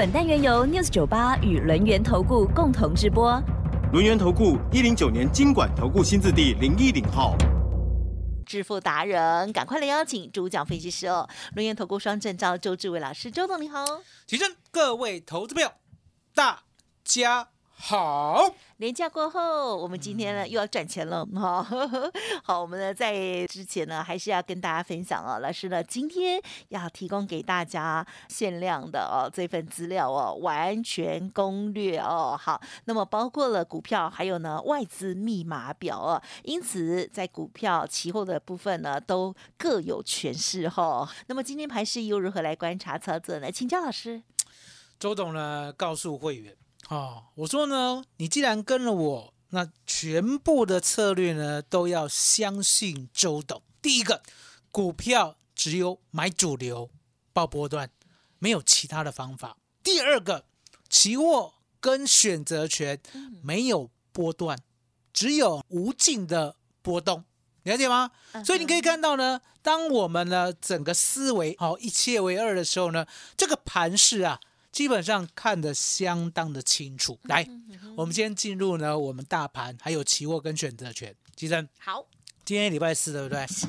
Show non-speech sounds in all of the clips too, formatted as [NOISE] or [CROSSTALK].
本单元由 News 九八与轮源投顾共同直播。轮源投顾一零九年经管投顾新字第零一零号。致富达人，赶快来邀请主讲分析师哦！轮源投顾双证照周志伟老师，周总你好。提升各位投资票，大家好。年假过后，我们今天呢又要赚钱了哈。[LAUGHS] 好，我们呢在之前呢还是要跟大家分享哦，老师呢今天要提供给大家限量的哦这份资料哦，完全攻略哦。好，那么包括了股票，还有呢外资密码表哦，因此在股票、期货的部分呢都各有诠释哈。那么今天盘市又如何来观察操作呢？请教老师。周董呢告诉会员。哦，我说呢，你既然跟了我，那全部的策略呢都要相信周董。第一个，股票只有买主流、报波段，没有其他的方法。第二个，期货跟选择权没有波段，只有无尽的波动，了解吗？所以你可以看到呢，当我们呢整个思维好一切为二的时候呢，这个盘势啊。基本上看得相当的清楚。来，我们先进入呢，我们大盘还有期货跟选择权。吉珍，好，今天礼拜四对不对？是。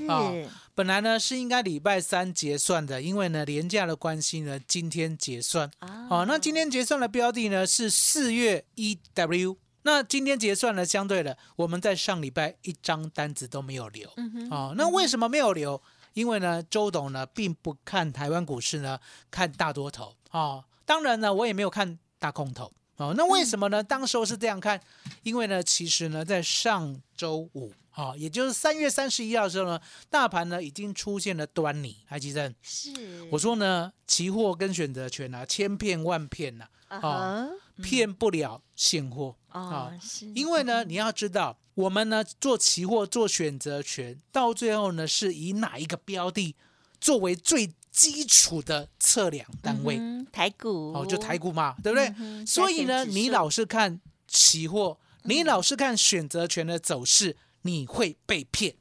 本来呢是应该礼拜三结算的，因为呢廉价的关系呢，今天结算。啊。那今天结算的标的呢是四月一 W。那今天结算呢，相对的，我们在上礼拜一张单子都没有留。嗯哼。哦，那为什么没有留？因为呢，周董呢并不看台湾股市呢，看大多头。哦。当然呢，我也没有看大空头哦。那为什么呢？当时候是这样看，因为呢，其实呢，在上周五啊，也就是三月三十一号的时候呢，大盘呢已经出现了端倪。还记得？是。我说呢，期货跟选择权啊，千骗万骗呐，啊，骗不了现货啊。是。因为呢，你要知道，我们呢做期货做选择权，到最后呢是以哪一个标的作为最。基础的测量单位，台股哦，就台股嘛，对不对？所以呢，你老是看期货，你老是看选择权的走势，你会被骗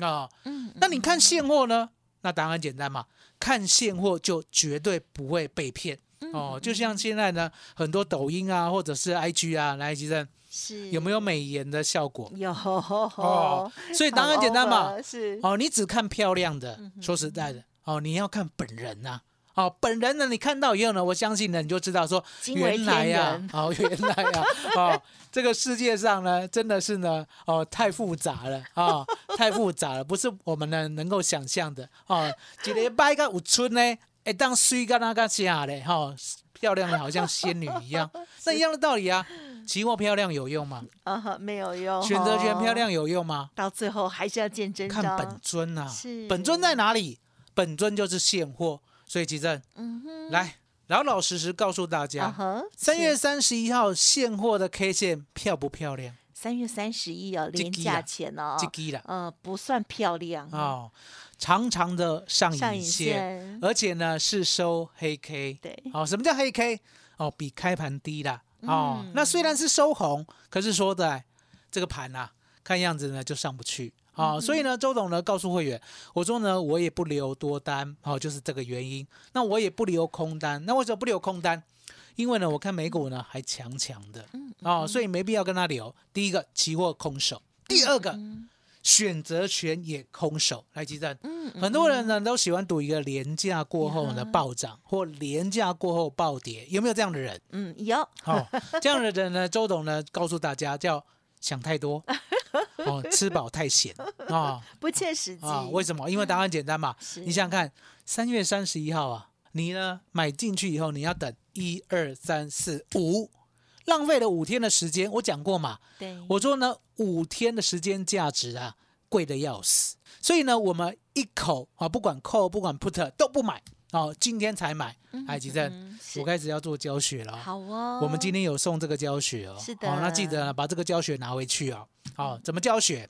啊。嗯，那你看现货呢？那答案简单嘛，看现货就绝对不会被骗哦。就像现在呢，很多抖音啊，或者是 IG 啊，来吉正是有没有美颜的效果？有哦。所以答案简单嘛，是哦，你只看漂亮的，说实在的。哦，你要看本人呐！哦，本人呢，你看到以后呢，我相信呢，你就知道说，原来呀，哦，[LAUGHS] 原来呀，哦，这个世界上呢，真的是呢，哦，太复杂了啊，[LAUGHS] 太复杂了，不是我们呢能够想象的哦。一礼拜个五春呢，哎，当水干那个下嘞，哈，漂亮的好像仙女一样，[LAUGHS] 那一样的道理啊。期货漂亮有用吗？啊，没有用。选择权漂亮有用吗？到最后还是要见真看本尊呐。是，本尊在哪里？本尊就是现货，所以吉正，嗯哼，来老老实实告诉大家，三月三十一号现货的 K 线漂不漂亮？三月三十一啊，连价钱哦，了，嗯，不算漂亮哦，长长的上影线，而且呢是收黑 K，对，哦，什么叫黑 K？哦，比开盘低啦，哦，那虽然是收红，可是说的这个盘啊，看样子呢就上不去。好，所以呢，周董呢告诉会员，我说呢，我也不留多单，好，就是这个原因。那我也不留空单，那为什么不留空单？因为呢，我看美股呢还强强的，哦，所以没必要跟他留。第一个，期货空手；第二个，选择权也空手。来记账。很多人呢都喜欢赌一个廉价过后的暴涨，或廉价过后暴跌，有没有这样的人？嗯，有。好，[LAUGHS] 这样的人呢，周董呢告诉大家叫。想太多 [LAUGHS] 哦，吃饱太闲 [LAUGHS] 啊，不切实际啊？为什么？因为答案简单嘛。[LAUGHS] 你想想看，三月三十一号啊，你呢买进去以后，你要等一二三四五，浪费了五天的时间。我讲过嘛，对，我说呢，五天的时间价值啊，贵的要死。所以呢，我们一口啊，不管 call 不管 put 都不买哦，今天才买，哎，吉正，嗯是我开始要做教学了哦。好哦，我们今天有送这个教学哦，是的好，那记得把这个教学拿回去哦。好，怎么教学？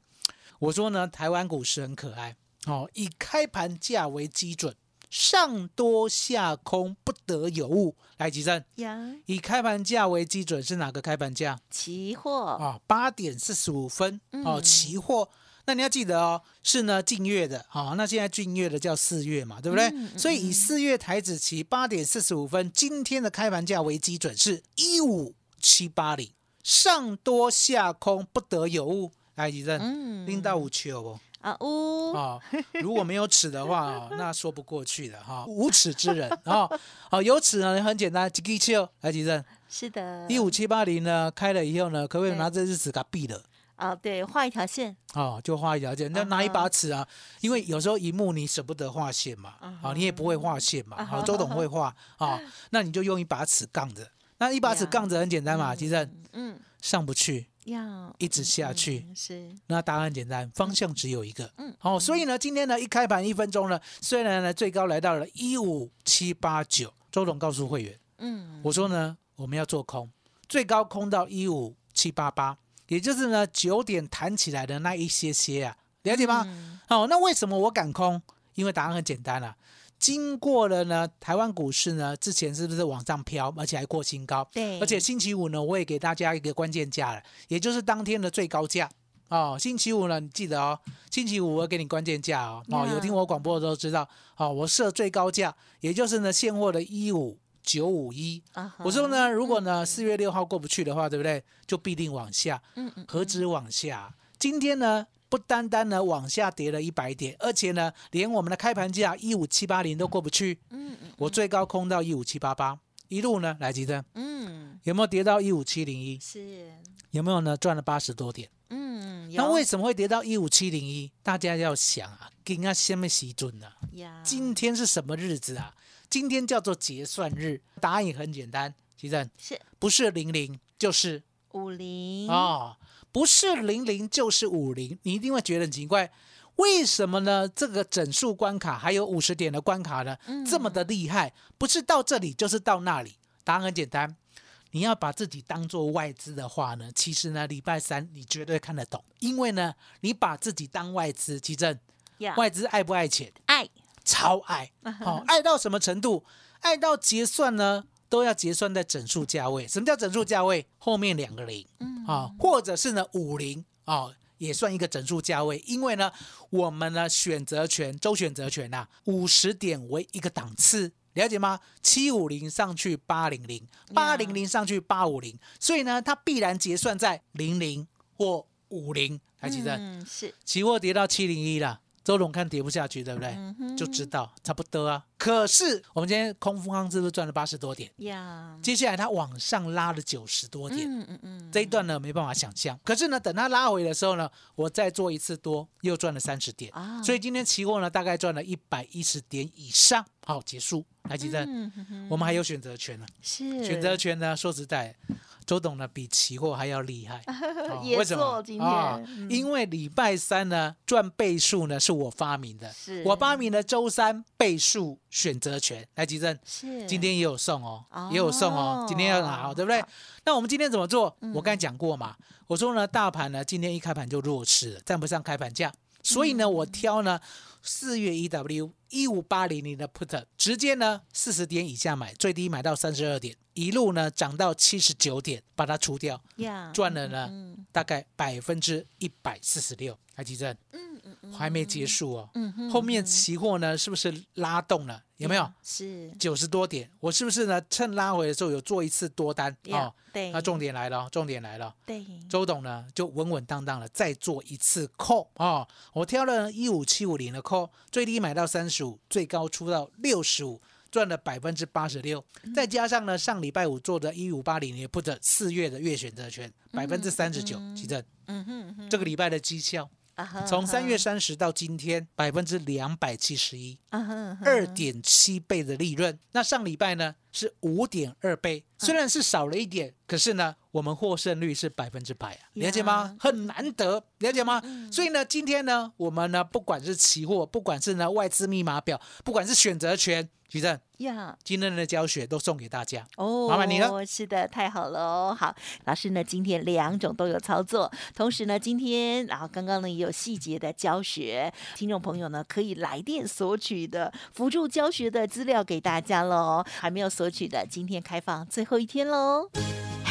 我说呢，台湾股市很可爱哦，以开盘价为基准，上多下空不得有误。来，吉正，呀，以开盘价为基准是哪个开盘价？期货啊，八点四十五分哦，嗯期货。那你要记得哦，是呢近月的，哦、那现在近月的叫四月嘛，对不对？嗯嗯所以以四月台子期八点四十五分今天的开盘价为基准是一五七八零，上多下空不得有误。来，吉正，嗯拎到五球不？啊呜，啊、如果没有尺的话，哦那说不过去的哈、无耻之人啊！好、有尺呢，很简单，几个球，来，吉正，是的，一五七八零呢开了以后呢，可不可以拿这日子给它闭了？啊，对，画一条线，哦，就画一条线，那拿一把尺啊，因为有时候荧幕你舍不得画线嘛，啊，你也不会画线嘛，好，周董会画啊，[LAUGHS] 那你就用一把尺杠着，那一把尺呀杠着很简单嘛，其实嗯，上不去，要一直下去，嗯是，那答案很简单，方向只有一个，嗯。好，所以呢，今天呢一开盘一分钟呢，虽然呢最高来到了一五七八九，周董告诉会员，嗯，我说呢我们要做空，最高空到一五七八八，也就是呢九点弹起来的那一些些啊，了解吗？嗯好，那为什么我敢空？因为答案很简单啊，经过了呢台湾股市呢之前是不是往上飘，而且还过新高？对，而且星期五呢，我也给大家一个关键价了，也就是当天的最高价。哦，星期五呢，你记得哦，星期五我给你关键价哦。哦有听我广播的都知道，哦，我设最高价，也就是呢现货的一五九五一。我说呢，如果呢四月六号过不去的话，对不对？就必定往下。嗯嗯，何止往下？今天呢，不单单呢往下跌了一百点，而且呢，连我们的开盘价一五七八零都过不去。嗯嗯我最高空到一五七八八，一路呢来吉登嗯，有没有跌到一五七零一？是，有没有呢？赚了八十多点。嗯，那有为什么会跌到一五七零一？大家要想啊，今啊什么时准呢？呀？今天是什么日子啊？今天叫做结算日。答案也很简单，其正是不是零零就是五零哦，不是零零就是五零，你一定会觉得很奇怪，为什么呢？这个整数关卡还有五十点的关卡呢，嗯这么的厉害，不是到这里就是到那里。答案很简单，你要把自己当做外资的话呢，其实呢，礼拜三你绝对看得懂，因为呢，你把自己当外资，其正呀，外资爱不爱钱？爱超爱，好、爱到什么程度？爱到结算呢，都要结算在整数价位。什么叫整数价位？后面两个零，嗯啊、或者是呢五零啊，也算一个整数价位。因为呢，我们呢选择权周选择权呐、五十点为一个档次。了解吗？七五零上去八零零，八零零上去八五零，所以呢，它必然结算在零零或五零。还记得？嗯是期货跌到七零一了，周荣看跌不下去，对不对？嗯就知道差不多啊。可是我们今天空方是不是赚了八十多点？呀，接下来它往上拉了九十多点，嗯嗯嗯，这一段呢没办法想象。可是呢，等它拉回的时候呢，我再做一次多，又赚了三十点。啊，所以今天期货呢大概赚了一百一十点以上。好，结束。来，吉正，我们还有选择权呢。是选择权呢，说实在，周董呢比期货还要厉害。[LAUGHS] 为什么？做今天因为礼拜三呢赚倍数呢是我发明的，是我发明的周三倍数选择权。来，吉正，是今天也有送哦，哦也有送哦，今天要拿哦，对不对？那我们今天怎么做？嗯我刚才讲过嘛，我说呢，大盘呢今天一开盘就弱势了，站不上开盘价，所以呢，嗯我挑呢四月 EW 一五八零零的 put，直接呢四十点以下买，最低买到三十二点，一路呢涨到七十九点，把它除掉，呀赚了呢嗯大概百分之一百四十六。来，吉正，嗯还没结束哦，嗯哼后面期货呢是不是拉动了？有没有？是。九十多点，我是不是呢？趁拉回的时候有做一次多单？呀哦？对。那重点来了哦，重点来了。哦。对。周董呢就稳稳当当的再做一次 call 哦，我挑了一五七五零的 call，最低买到三十五，最高出到六十五，赚了百分之八十六，再加上呢上礼拜五做的一五八零也 put 四月的月选择权百分之三十九，其正。嗯哼。这个礼拜的绩效从三月三十到今天百分之两百七十一，二点七倍的利润。那上礼拜呢是五点二倍，虽然是少了一点，可是呢我们获胜率是百分之百啊，了解吗？很难得，了解吗？所以呢，今天呢，我们呢，不管是期货，不管是呢外资密码表，不管是选择权，徐正呀，今天的教学都送给大家。哦，麻烦你了。是的，太好了哦。好，老师呢，今天两种都有操作，同时呢，今天然后刚刚呢也有细节的教学，听众朋友呢可以来电索取的辅助教学的资料给大家喽。还没有索取的，今天开放最后一天喽。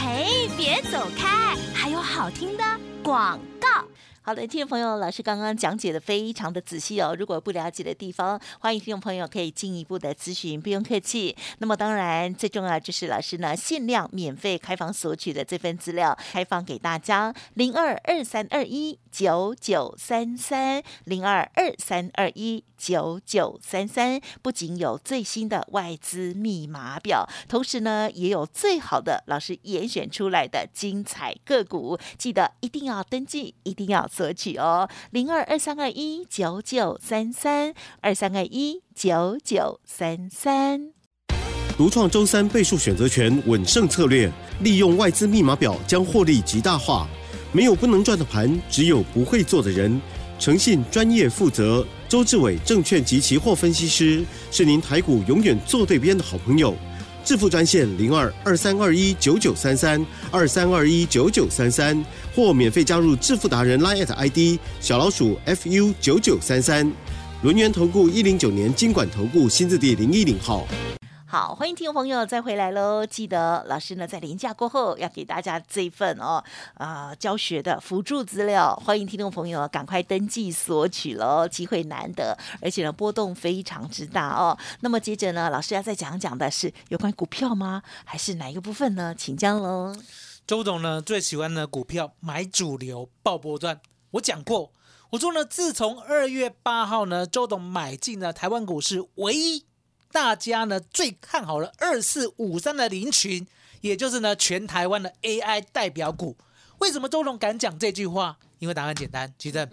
嘿，别走开，还有好听的广告。好的，听众朋友，老师刚刚讲解的非常的仔细哦。如果不了解的地方，欢迎听众朋友可以进一步的咨询，不用客气。那么当然，最重要就是老师呢限量免费开放索取的这份资料，开放给大家零二二三二一九九三三零二二三二一九九三三。不仅有最新的外资密码表，同时呢也有最好的老师严选出来的精彩个股，记得一定要登记，一定要。索取哦，零二二三二一九九三三二三二一九九三三。独创周三倍数选择权稳胜策略，利用外资密码表将获利极大化。没有不能赚的盘，只有不会做的人。诚信、专业、负责，周志伟证券及期货分析师是您台股永远做对边的好朋友。致富专线零二二三二一九九三三二三二一九九三三，或免费加入致富达人 Line ID 小老鼠 fu 九九三三，轮源投顾一零九年经管投顾新字第零一零号。好，欢迎听众朋友再回来喽！记得老师呢在连假过后要给大家这一份哦啊教学的辅助资料，欢迎听众朋友赶快登记索取喽，机会难得，而且呢波动非常之大哦。那么接着呢，老师要再讲讲的是有关股票吗？还是哪一个部分呢？请讲喽。周董呢最喜欢的股票买主流爆波段，我讲过，我说呢自从二月八号呢，周董买进了台湾股市唯一。大家呢最看好了二四五三的林群，也就是呢全台湾的 AI 代表股。为什么周董敢讲这句话？因为答案简单，其实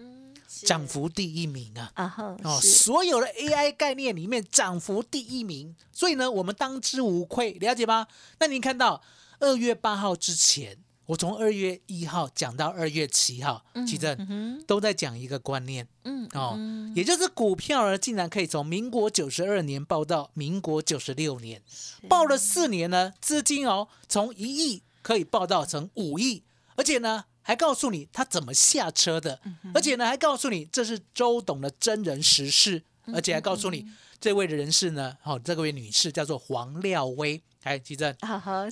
涨幅第一名啊！啊哦，所有的 AI 概念里面涨幅第一名，所以呢我们当之无愧，了解吗？那您看到二月八号之前。我从二月一号讲到二月七号，其实都在讲一个观念，嗯哦，也就是股票呢，竟然可以从民国九十二年报到民国九十六年，报了四年呢，资金哦从一亿可以报到成五亿，而且呢还告诉你他怎么下车的，而且呢还告诉你这是周董的真人实事，而且还告诉你这位的人士呢，哦这位女士叫做黄廖威。哎，奇正，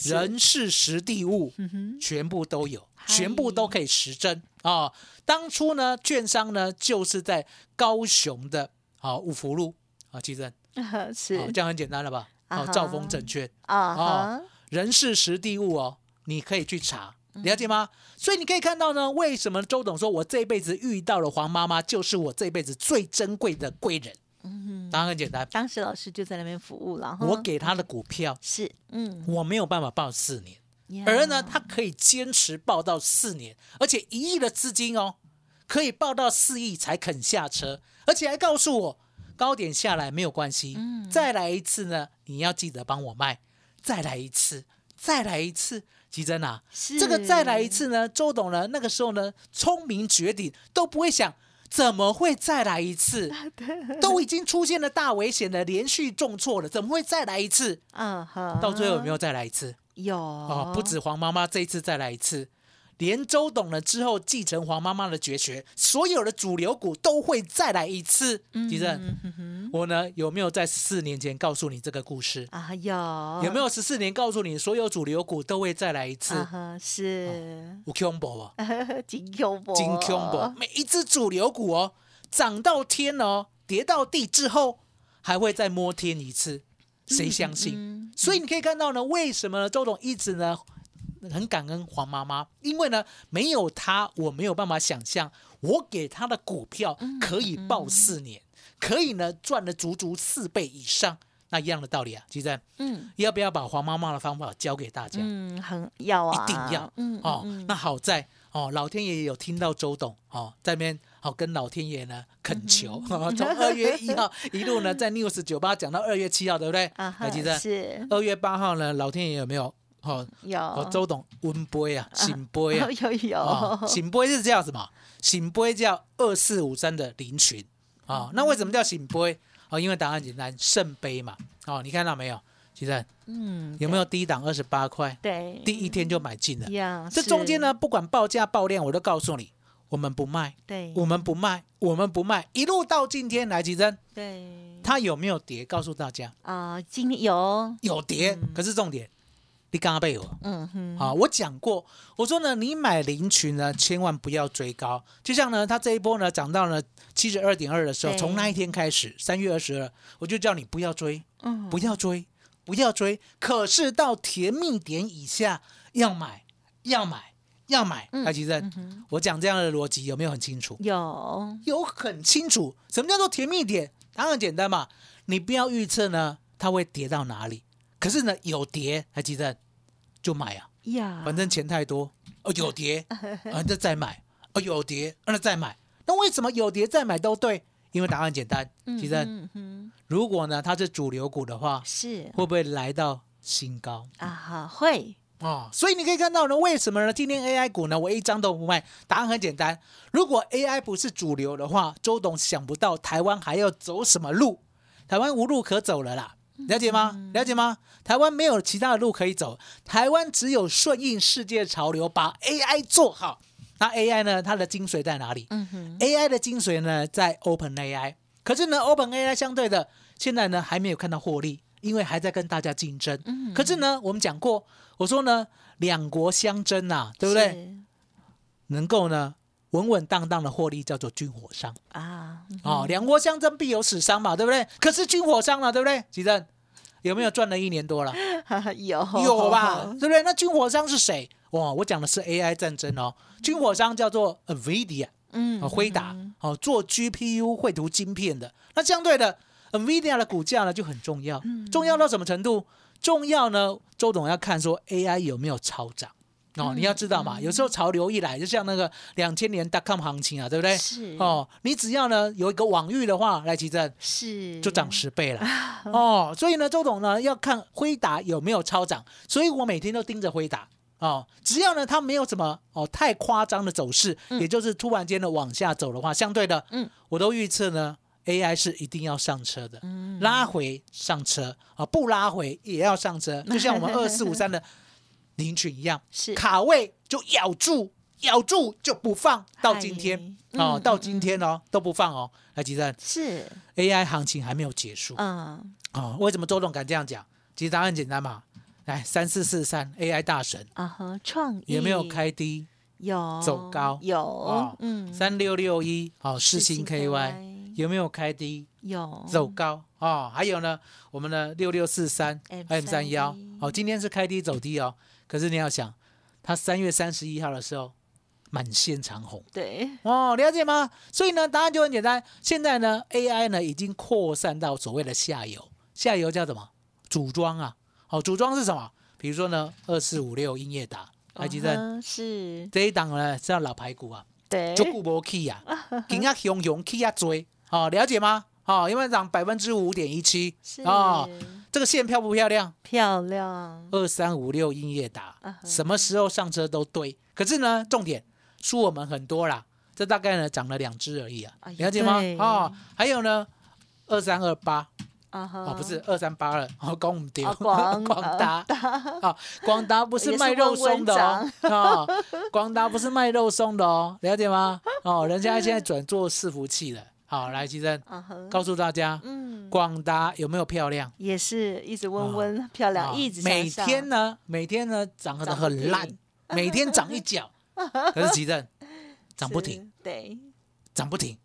人事实地物，全部都有，全部都可以实证。啊！当初呢，券商呢就是在高雄的啊五福路啊，奇正，是。这样很简单了吧？好，兆丰证券。啊，人事实地物哦，你可以去查，了解吗？所以你可以看到呢，为什么周董说我这辈子遇到了黄妈妈，就是我这辈子最珍贵的贵人。嗯，答案很简单。当时老师就在那边服务了。我给他的股票是，嗯，我没有办法报四年，而呢，他可以坚持报到四年，而且一亿的资金哦，可以报到四亿才肯下车，而且还告诉我高点下来没有关系，嗯，再来一次呢，你要记得帮我卖，再来一次，再来一次，吉珍啊，这个再来一次呢，周董呢那个时候呢聪明绝顶，都不会想。怎么会再来一次？[LAUGHS] 都已经出现了大危险的连续重挫了，怎么会再来一次？嗯哼，到最后有没有再来一次？有哦，不止黄妈妈这一次再来一次。连周董了之后继承黄妈妈的绝学，所有的主流股都会再来一次。吉正，我呢有没有在四年前告诉你这个故事啊？有。有没有十四年告诉你所有主流股都会再来一次？是。有恐怖啊！[LAUGHS] 金恐怖，金恐怖。每一只主流股哦，涨到天哦，跌到地之后还会再摸天一次，谁相信？所以你可以看到呢，为什么周董一直呢？很感恩黄妈妈，因为呢，没有她，我没有办法想象，我给她的股票可以报四年，可以呢赚了足足四倍以上，那一样的道理啊，其实，嗯，要不要把黄妈妈的方法教给大家？嗯，很要啊，一定要，嗯哦，那好在哦，老天爷有听到周董哦，在那边好跟老天爷呢恳求，从二月一号一路呢在 news 酒吧讲到二月七号，对不对？啊，还记得是。二月八号呢，老天爷有没有？哦，有哦，周董温杯啊，醒杯啊，[LAUGHS] 有有哦，醒杯是叫什么？醒杯叫二四五三的林群啊。那为什么叫醒杯？哦，因为答案简单，圣杯嘛。哦，你看到没有？其实嗯，有没有低档二十八块？对第一天就买进了。呀？这中间呢，不管报价报量，我都告诉你，我们不卖，对我们不卖，我们不卖，一路到今天来，吉珍，对它有没有跌？告诉大家，啊，今天有有跌。嗯可是重点，你刚刚被我。嗯哼啊，我讲过，我说呢，你买林群呢，千万不要追高。就像呢，它这一波呢涨到了七十二点二的时候，对从那一天开始，三月二十二，我就叫你不要追，嗯不要追，不要追。可是到甜蜜点以下要买，要买，要买。嗯海奇正嗯，我讲这样的逻辑有没有很清楚？有有很清楚。什么叫做甜蜜点？当然简单嘛，你不要预测呢它会跌到哪里。可是呢有跌，还记得就买啊。呀，反正钱太多，哦有跌，啊那再买，哦有跌，啊那再买。那为什么有跌再买都对？因为答案简单，嗯其实嗯哼如果呢它是主流股的话，是会不会来到新高？啊哈会哦，所以你可以看到呢，为什么呢？今天 AI 股呢，我一张都不卖。答案很简单，如果 AI 不是主流的话，周董想不到台湾还要走什么路，台湾无路可走了啦，了解吗？了解吗？台湾没有其他的路可以走，台湾只有顺应世界潮流，把 AI 做好。那 AI 呢？它的精髓在哪里？嗯哼 AI 的精髓呢，在 Open AI。可是呢，Open AI 相对的，现在呢还没有看到获利，因为还在跟大家竞争。嗯可是呢，我们讲过，我说呢，两国相争呐、对不对？能够呢稳稳当当的获利，叫做军火商啊哦。两国相争必有死伤嘛，对不对？可是军火商了，对不对？吉正有没有赚了一年多了？[LAUGHS] 有有吧，[LAUGHS] 对不对？那军火商是谁？哇，我讲的是 AI 战争哦。军火商叫做 NVIDIA。嗯啊，辉达哦，做 GPU 绘图晶片的，那相对的，NVIDIA 的股价呢就很重要，嗯重要到什么程度？重要呢，周董要看说 AI 有没有超涨哦，你要知道嗯。嘛，有时候潮流一来，就像那个两千年 dot-com 行情啊，对不对？是。哦，你只要呢有一个网域的话，来奇正是。就涨十倍了。[LAUGHS] 哦，所以呢，周董呢要看辉达有没有超涨，所以我每天都盯着辉达。哦，只要呢它没有什么哦太夸张的走势，也就是突然间的往下走的话，相对的，嗯，我都预测呢 AI 是一定要上车的，嗯。拉回上车啊，不拉回也要上车，就像我们二四五三的林群一样，是。卡位就咬住。咬住就不放，到今天。嗨。哦，嗯到今天哦都不放哦。来，吉正是，AI 行情还没有结束，嗯。哦，为什么周董敢这样讲？其实答案简单嘛，来三四四三 AI 大神。啊哈创意。有没有开低？有。走高。有。哦嗯。三六六一哦，世世星新 KY 有没有开低？有。走高。哦，还有呢，我们的六六四三 M 三幺 M31 哦，今天是开低走低哦，可是你要想，它三月三十一号的时候满线长红。对哦，了解吗？所以呢，答案就很简单。现在呢，AI 呢已经扩散到所谓的下游，下游叫什么？组装啊。好、组装是什么？比如说呢，二四五六英业达，台积电、嗯哼是这一档呢是要老排骨啊，对就股无 [LAUGHS] 起啊，今啊熊熊起啊追，哦，了解吗？哦，因为涨百分之五点一七是哦，这个线漂不漂亮？漂亮。二三五六英业达什么时候上车都对。可是呢，重点输我们很多啦，这大概呢涨了两只而已啊。哎，了解吗？对？哦，还有呢，二三二八。哦，不是二三八二，哦，光唔丢，啊广 [LAUGHS] 广达，啊，广达不是卖肉松的哦，啊，广达不是卖肉松的哦，了解吗？哦，人家现在转做伺服器了。好，来，其实啊哈告诉大家，嗯。广达有没有漂亮？也是一直温温漂亮啊一直向每天呢，每天呢涨得很烂，每天涨一角，[LAUGHS] 可是奇正涨不停，对。涨不停，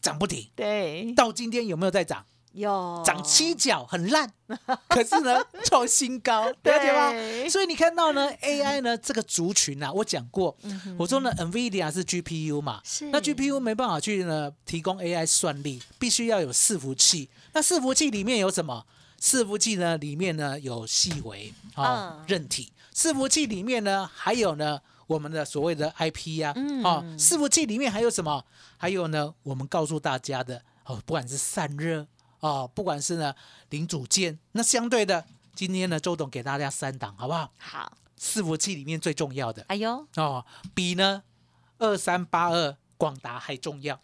涨不停，对。到今天有没有在涨？有涨七角，很烂，[LAUGHS] 可是呢创新高，[LAUGHS] 了解吗？对所以你看到呢，AI 呢这个族群啊，我讲过，嗯我说呢，NVIDIA 是 GPU 嘛，那 GPU 没办法去呢提供 AI 算力，必须要有伺服器。那伺服器里面有什么？伺服器呢里面呢有细微哦嗯韧体，伺服器里面呢还有呢我们的所谓的 IP 呀、嗯哦，伺服器里面还有什么？还有呢我们告诉大家的哦，不管是散热哦，不管是呢零组件，那相对的今天呢，周董给大家三档，好不好？好，伺服器里面最重要的。哎呦，哦，比呢二三八二广达还重要。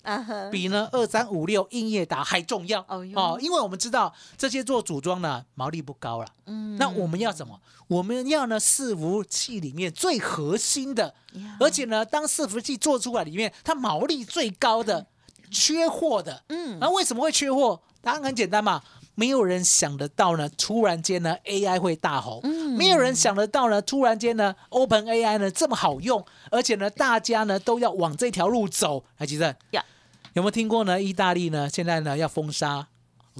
比呢二三五六英业达还重要。哦因为我们知道这些做组装呢毛利不高了，嗯。那我们要什么？我们要呢伺服器里面最核心的，呀。而且呢当伺服器做出来里面它毛利最高的，缺货的，嗯。那为什么会缺货？答案很简单嘛，没有人想得到呢，突然间呢 AI 会大红，嗯没有人想得到呢，突然间呢 Open AI 呢这么好用，而且呢大家呢都要往这条路走。来，吉正呀有没有听过呢？意大利呢现在呢要封杀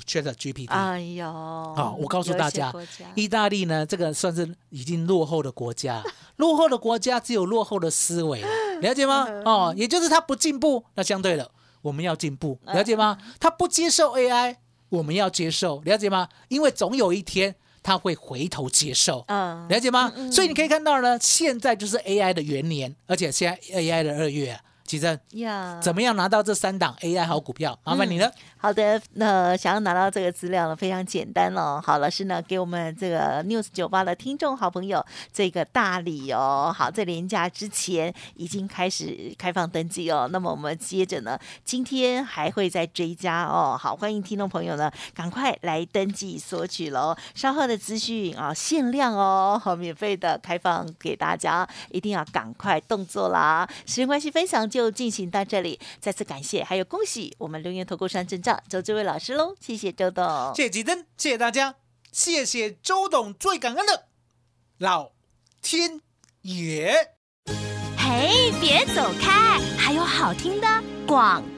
Chat GPT。哎呦，好，我告诉大家意大利呢，这个算是已经落后的国家，[LAUGHS] 落后的国家只有落后的思维，了解吗？哦，也就是他不进步，那相对的，我们要进步，了解吗？他不接受 AI，我们要接受，了解吗？因为总有一天他会回头接受，嗯，了解吗？所以你可以看到呢，现在就是 AI 的元年，而且现在 AI 的二月啊，其实呀，怎么样拿到这三档 AI 好股票？麻烦你了。好的，那想要拿到这个资料呢，非常简单哦。好，老师呢给我们这个 News 九八的听众好朋友这个大礼哦。好，在年假之前已经开始开放登记哦。那么我们接着呢，今天还会再追加哦。好，欢迎听众朋友呢赶快来登记索取喽。稍后的资讯啊，限量哦，好，免费的开放给大家，一定要赶快动作啦。时间关系，分享就进行到这里。再次感谢，还有恭喜我们留言投顾山证照周志伟老师喽，谢谢周董。谢谢吉登，谢谢大家，谢谢周董，最感恩的老天爷。嘿，别走开，还有好听的广告。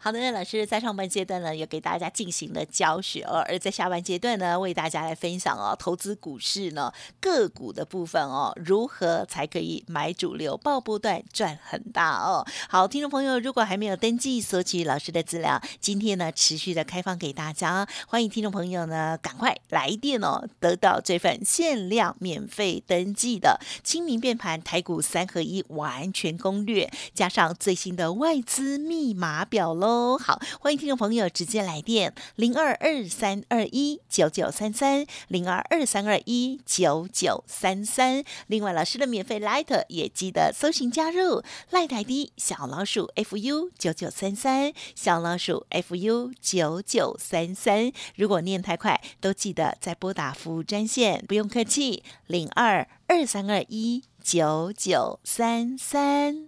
好的，老师在上半阶段呢，也给大家进行了教学哦，而在下半阶段呢，为大家来分享哦，投资股市呢个股的部分哦，如何才可以买主流、爆波段赚很大哦。好，听众朋友，如果还没有登记索取老师的资料，今天呢持续的开放给大家，欢迎听众朋友呢赶快来电哦，得到这份限量免费登记的清明变盘台股三合一完全攻略，加上最新的外资密码表喽。哦好，欢迎听众朋友直接来电零二二三二一九九三三零二二三二一九九三三。另外，老师的免费 Light 也记得搜寻加入赖台的小老鼠 fu 九九三三小老鼠 fu 九九三三。如果念太快，都记得再拨打服务专线，不用客气，零二二三二一九九三三。